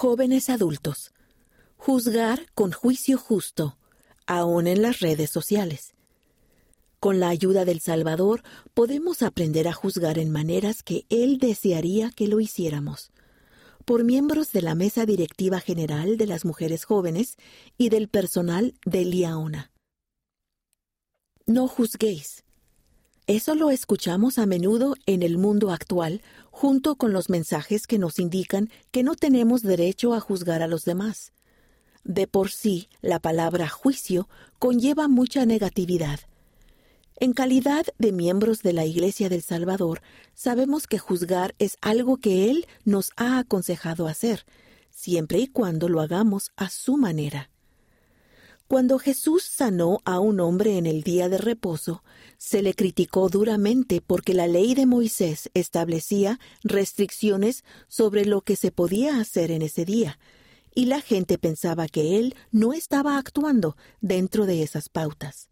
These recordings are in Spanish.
Jóvenes adultos, juzgar con juicio justo, aún en las redes sociales. Con la ayuda del Salvador podemos aprender a juzgar en maneras que Él desearía que lo hiciéramos. Por miembros de la Mesa Directiva General de las Mujeres Jóvenes y del personal de Liaona. No juzguéis. Eso lo escuchamos a menudo en el mundo actual, junto con los mensajes que nos indican que no tenemos derecho a juzgar a los demás. De por sí, la palabra juicio conlleva mucha negatividad en calidad de miembros de la Iglesia del Salvador, sabemos que juzgar es algo que Él nos ha aconsejado hacer, siempre y cuando lo hagamos a su manera. Cuando Jesús sanó a un hombre en el día de reposo, se le criticó duramente porque la ley de Moisés establecía restricciones sobre lo que se podía hacer en ese día, y la gente pensaba que él no estaba actuando dentro de esas pautas.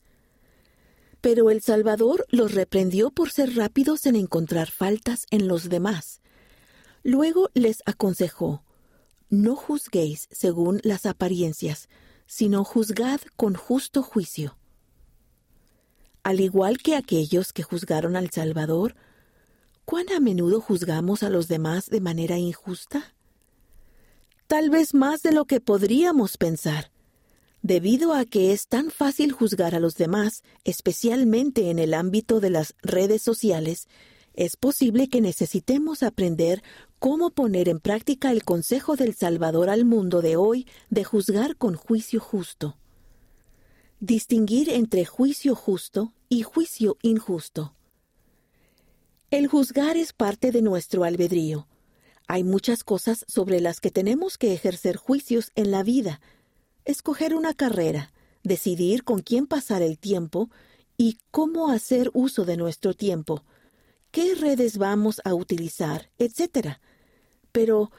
Pero el Salvador los reprendió por ser rápidos en encontrar faltas en los demás. Luego les aconsejó, No juzguéis según las apariencias, sino juzgad con justo juicio. Al igual que aquellos que juzgaron al Salvador, ¿cuán a menudo juzgamos a los demás de manera injusta? Tal vez más de lo que podríamos pensar. Debido a que es tan fácil juzgar a los demás, especialmente en el ámbito de las redes sociales, es posible que necesitemos aprender cómo poner en práctica el consejo del Salvador al mundo de hoy de juzgar con juicio justo. Distinguir entre juicio justo y juicio injusto. El juzgar es parte de nuestro albedrío. Hay muchas cosas sobre las que tenemos que ejercer juicios en la vida, escoger una carrera, decidir con quién pasar el tiempo y cómo hacer uso de nuestro tiempo, qué redes vamos a utilizar, etc. Pero,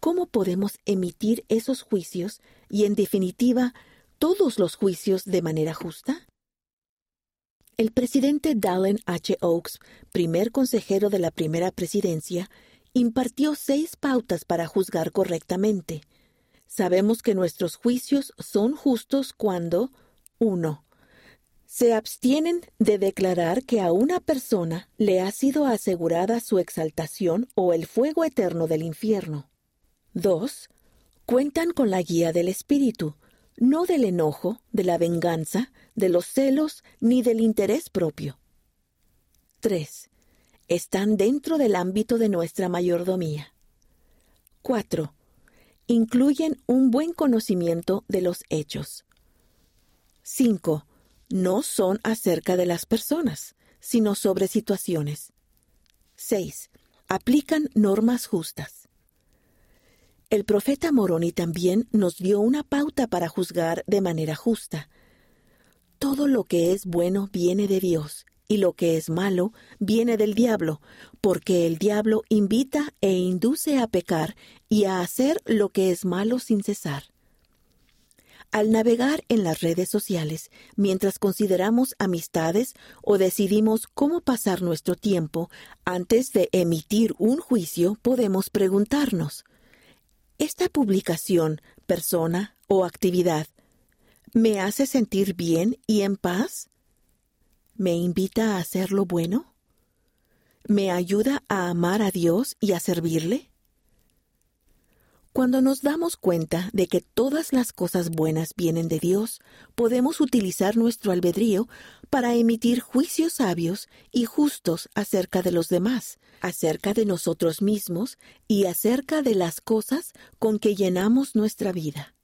¿cómo podemos emitir esos juicios y, en definitiva, todos los juicios de manera justa? El presidente Dallin H. Oaks, primer consejero de la primera presidencia, impartió seis pautas para juzgar correctamente. Sabemos que nuestros juicios son justos cuando 1. Se abstienen de declarar que a una persona le ha sido asegurada su exaltación o el fuego eterno del infierno. 2. Cuentan con la guía del Espíritu, no del enojo, de la venganza, de los celos ni del interés propio. 3. Están dentro del ámbito de nuestra mayordomía. 4 incluyen un buen conocimiento de los hechos. 5. No son acerca de las personas, sino sobre situaciones. 6. Aplican normas justas. El profeta Moroni también nos dio una pauta para juzgar de manera justa. Todo lo que es bueno viene de Dios, y lo que es malo viene del diablo, porque el diablo invita e induce a pecar y a hacer lo que es malo sin cesar. Al navegar en las redes sociales, mientras consideramos amistades o decidimos cómo pasar nuestro tiempo, antes de emitir un juicio podemos preguntarnos, ¿esta publicación, persona o actividad me hace sentir bien y en paz? ¿Me invita a hacer lo bueno? ¿Me ayuda a amar a Dios y a servirle? Cuando nos damos cuenta de que todas las cosas buenas vienen de Dios, podemos utilizar nuestro albedrío para emitir juicios sabios y justos acerca de los demás, acerca de nosotros mismos y acerca de las cosas con que llenamos nuestra vida.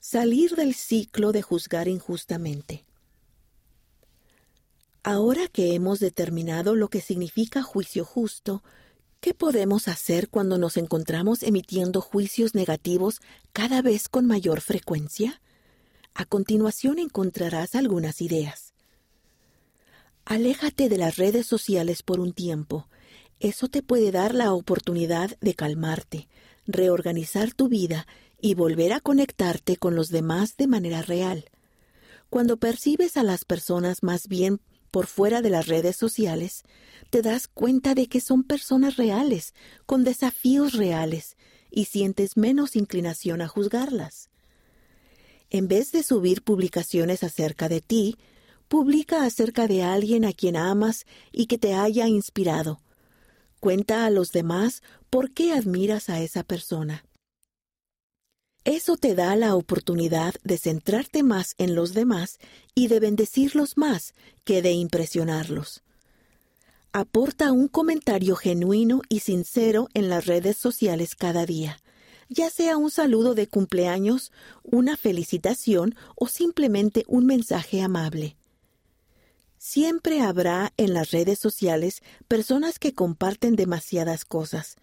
Salir del ciclo de juzgar injustamente. Ahora que hemos determinado lo que significa juicio justo, ¿qué podemos hacer cuando nos encontramos emitiendo juicios negativos cada vez con mayor frecuencia? A continuación encontrarás algunas ideas. Aléjate de las redes sociales por un tiempo. Eso te puede dar la oportunidad de calmarte, reorganizar tu vida y volver a conectarte con los demás de manera real. Cuando percibes a las personas más bien por fuera de las redes sociales, te das cuenta de que son personas reales, con desafíos reales, y sientes menos inclinación a juzgarlas. En vez de subir publicaciones acerca de ti, publica acerca de alguien a quien amas y que te haya inspirado. Cuenta a los demás por qué admiras a esa persona. Eso te da la oportunidad de centrarte más en los demás y de bendecirlos más que de impresionarlos. Aporta un comentario genuino y sincero en las redes sociales cada día, ya sea un saludo de cumpleaños, una felicitación o simplemente un mensaje amable. Siempre habrá en las redes sociales personas que comparten demasiadas cosas.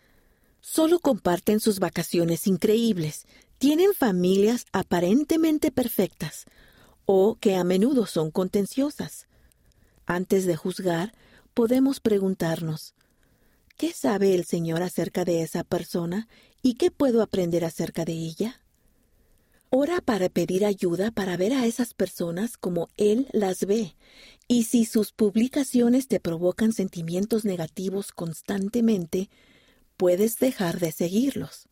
Solo comparten sus vacaciones increíbles, tienen familias aparentemente perfectas o que a menudo son contenciosas. Antes de juzgar, podemos preguntarnos, ¿qué sabe el Señor acerca de esa persona y qué puedo aprender acerca de ella? Ora para pedir ayuda para ver a esas personas como Él las ve, y si sus publicaciones te provocan sentimientos negativos constantemente, puedes dejar de seguirlos.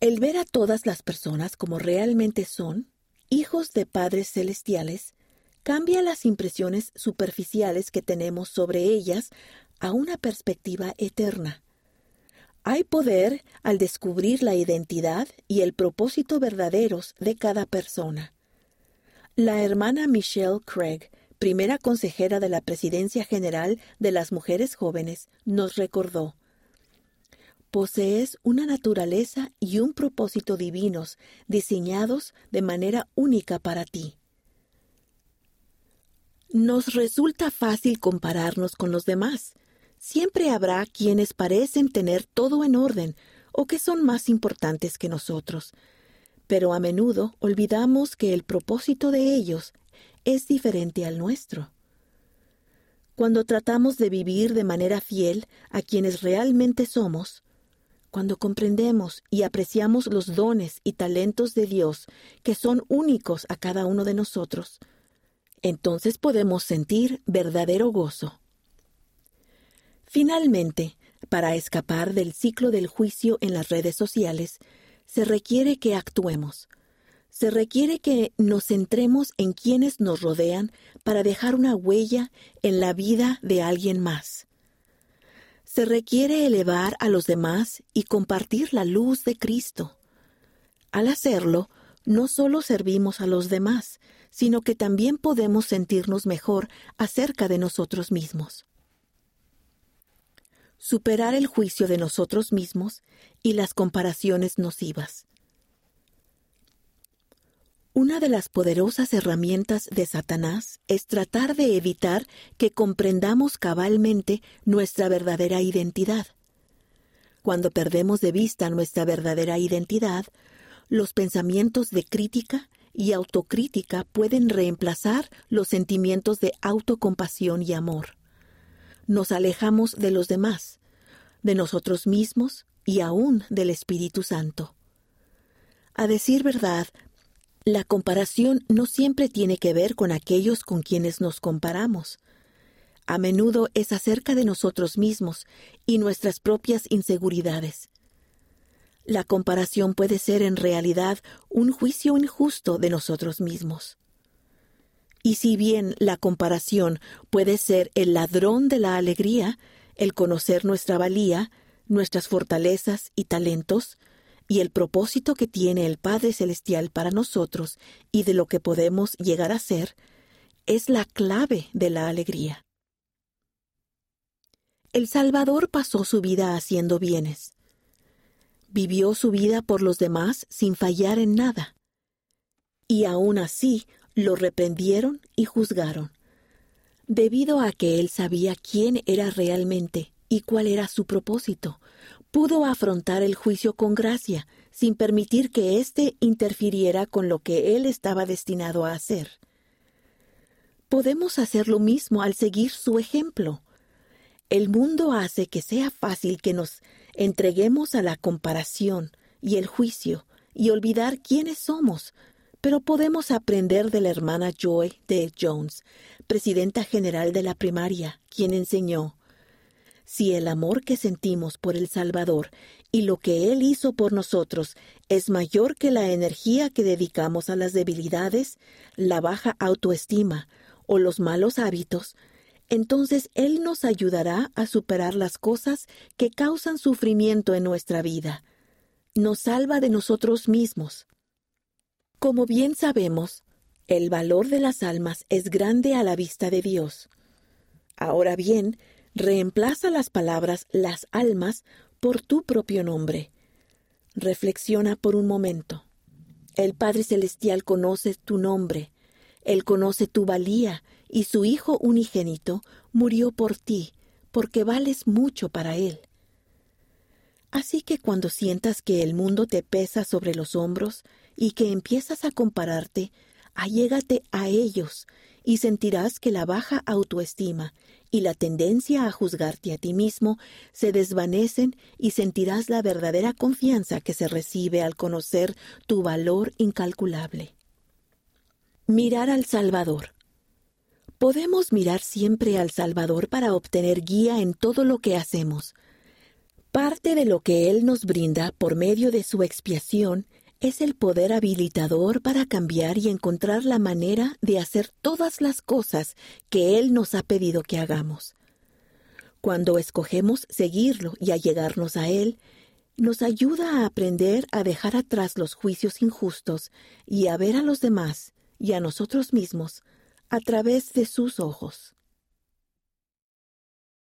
El ver a todas las personas como realmente son, hijos de padres celestiales, cambia las impresiones superficiales que tenemos sobre ellas a una perspectiva eterna. Hay poder al descubrir la identidad y el propósito verdaderos de cada persona. La hermana Michelle Craig, primera consejera de la Presidencia General de las Mujeres Jóvenes, nos recordó posees una naturaleza y un propósito divinos diseñados de manera única para ti. Nos resulta fácil compararnos con los demás. Siempre habrá quienes parecen tener todo en orden o que son más importantes que nosotros, pero a menudo olvidamos que el propósito de ellos es diferente al nuestro. Cuando tratamos de vivir de manera fiel a quienes realmente somos, cuando comprendemos y apreciamos los dones y talentos de Dios que son únicos a cada uno de nosotros, entonces podemos sentir verdadero gozo. Finalmente, para escapar del ciclo del juicio en las redes sociales, se requiere que actuemos. Se requiere que nos centremos en quienes nos rodean para dejar una huella en la vida de alguien más se requiere elevar a los demás y compartir la luz de Cristo. Al hacerlo, no solo servimos a los demás, sino que también podemos sentirnos mejor acerca de nosotros mismos. Superar el juicio de nosotros mismos y las comparaciones nocivas. Una de las poderosas herramientas de Satanás es tratar de evitar que comprendamos cabalmente nuestra verdadera identidad. Cuando perdemos de vista nuestra verdadera identidad, los pensamientos de crítica y autocrítica pueden reemplazar los sentimientos de autocompasión y amor. Nos alejamos de los demás, de nosotros mismos y aún del Espíritu Santo. A decir verdad, la comparación no siempre tiene que ver con aquellos con quienes nos comparamos. A menudo es acerca de nosotros mismos y nuestras propias inseguridades. La comparación puede ser en realidad un juicio injusto de nosotros mismos. Y si bien la comparación puede ser el ladrón de la alegría, el conocer nuestra valía, nuestras fortalezas y talentos, y el propósito que tiene el Padre Celestial para nosotros y de lo que podemos llegar a ser, es la clave de la alegría. El Salvador pasó su vida haciendo bienes. Vivió su vida por los demás sin fallar en nada. Y aún así lo reprendieron y juzgaron, debido a que él sabía quién era realmente y cuál era su propósito, pudo afrontar el juicio con gracia, sin permitir que éste interfiriera con lo que él estaba destinado a hacer. Podemos hacer lo mismo al seguir su ejemplo. El mundo hace que sea fácil que nos entreguemos a la comparación y el juicio y olvidar quiénes somos, pero podemos aprender de la hermana Joy de Jones, presidenta general de la primaria, quien enseñó Si el amor que sentimos por el Salvador y lo que Él hizo por nosotros es mayor que la energía que dedicamos a las debilidades, la baja autoestima o los malos hábitos, entonces Él nos ayudará a superar las cosas que causan sufrimiento en nuestra vida. Nos salva de nosotros mismos. Como bien sabemos, el valor de las almas es grande a la vista de Dios. Ahora bien, reemplaza las palabras las almas por tu propio nombre. Reflexiona por un momento. El Padre Celestial conoce tu nombre, Él conoce tu valía y su Hijo unigénito murió por ti, porque vales mucho para Él. Así que cuando sientas que el mundo te pesa sobre los hombros y que empiezas a compararte, allégate a ellos y sentirás que la baja autoestima y la tendencia a juzgarte a ti mismo se desvanecen y sentirás la verdadera confianza que se recibe al conocer tu valor incalculable. Mirar al Salvador. Podemos mirar siempre al Salvador para obtener guía en todo lo que hacemos. Parte de lo que Él nos brinda por medio de su expiación es el poder habilitador para cambiar y encontrar la manera de hacer todas las cosas que Él nos ha pedido que hagamos. Cuando escogemos seguirlo y allegarnos a Él, nos ayuda a aprender a dejar atrás los juicios injustos y a ver a los demás y a nosotros mismos a través de sus ojos.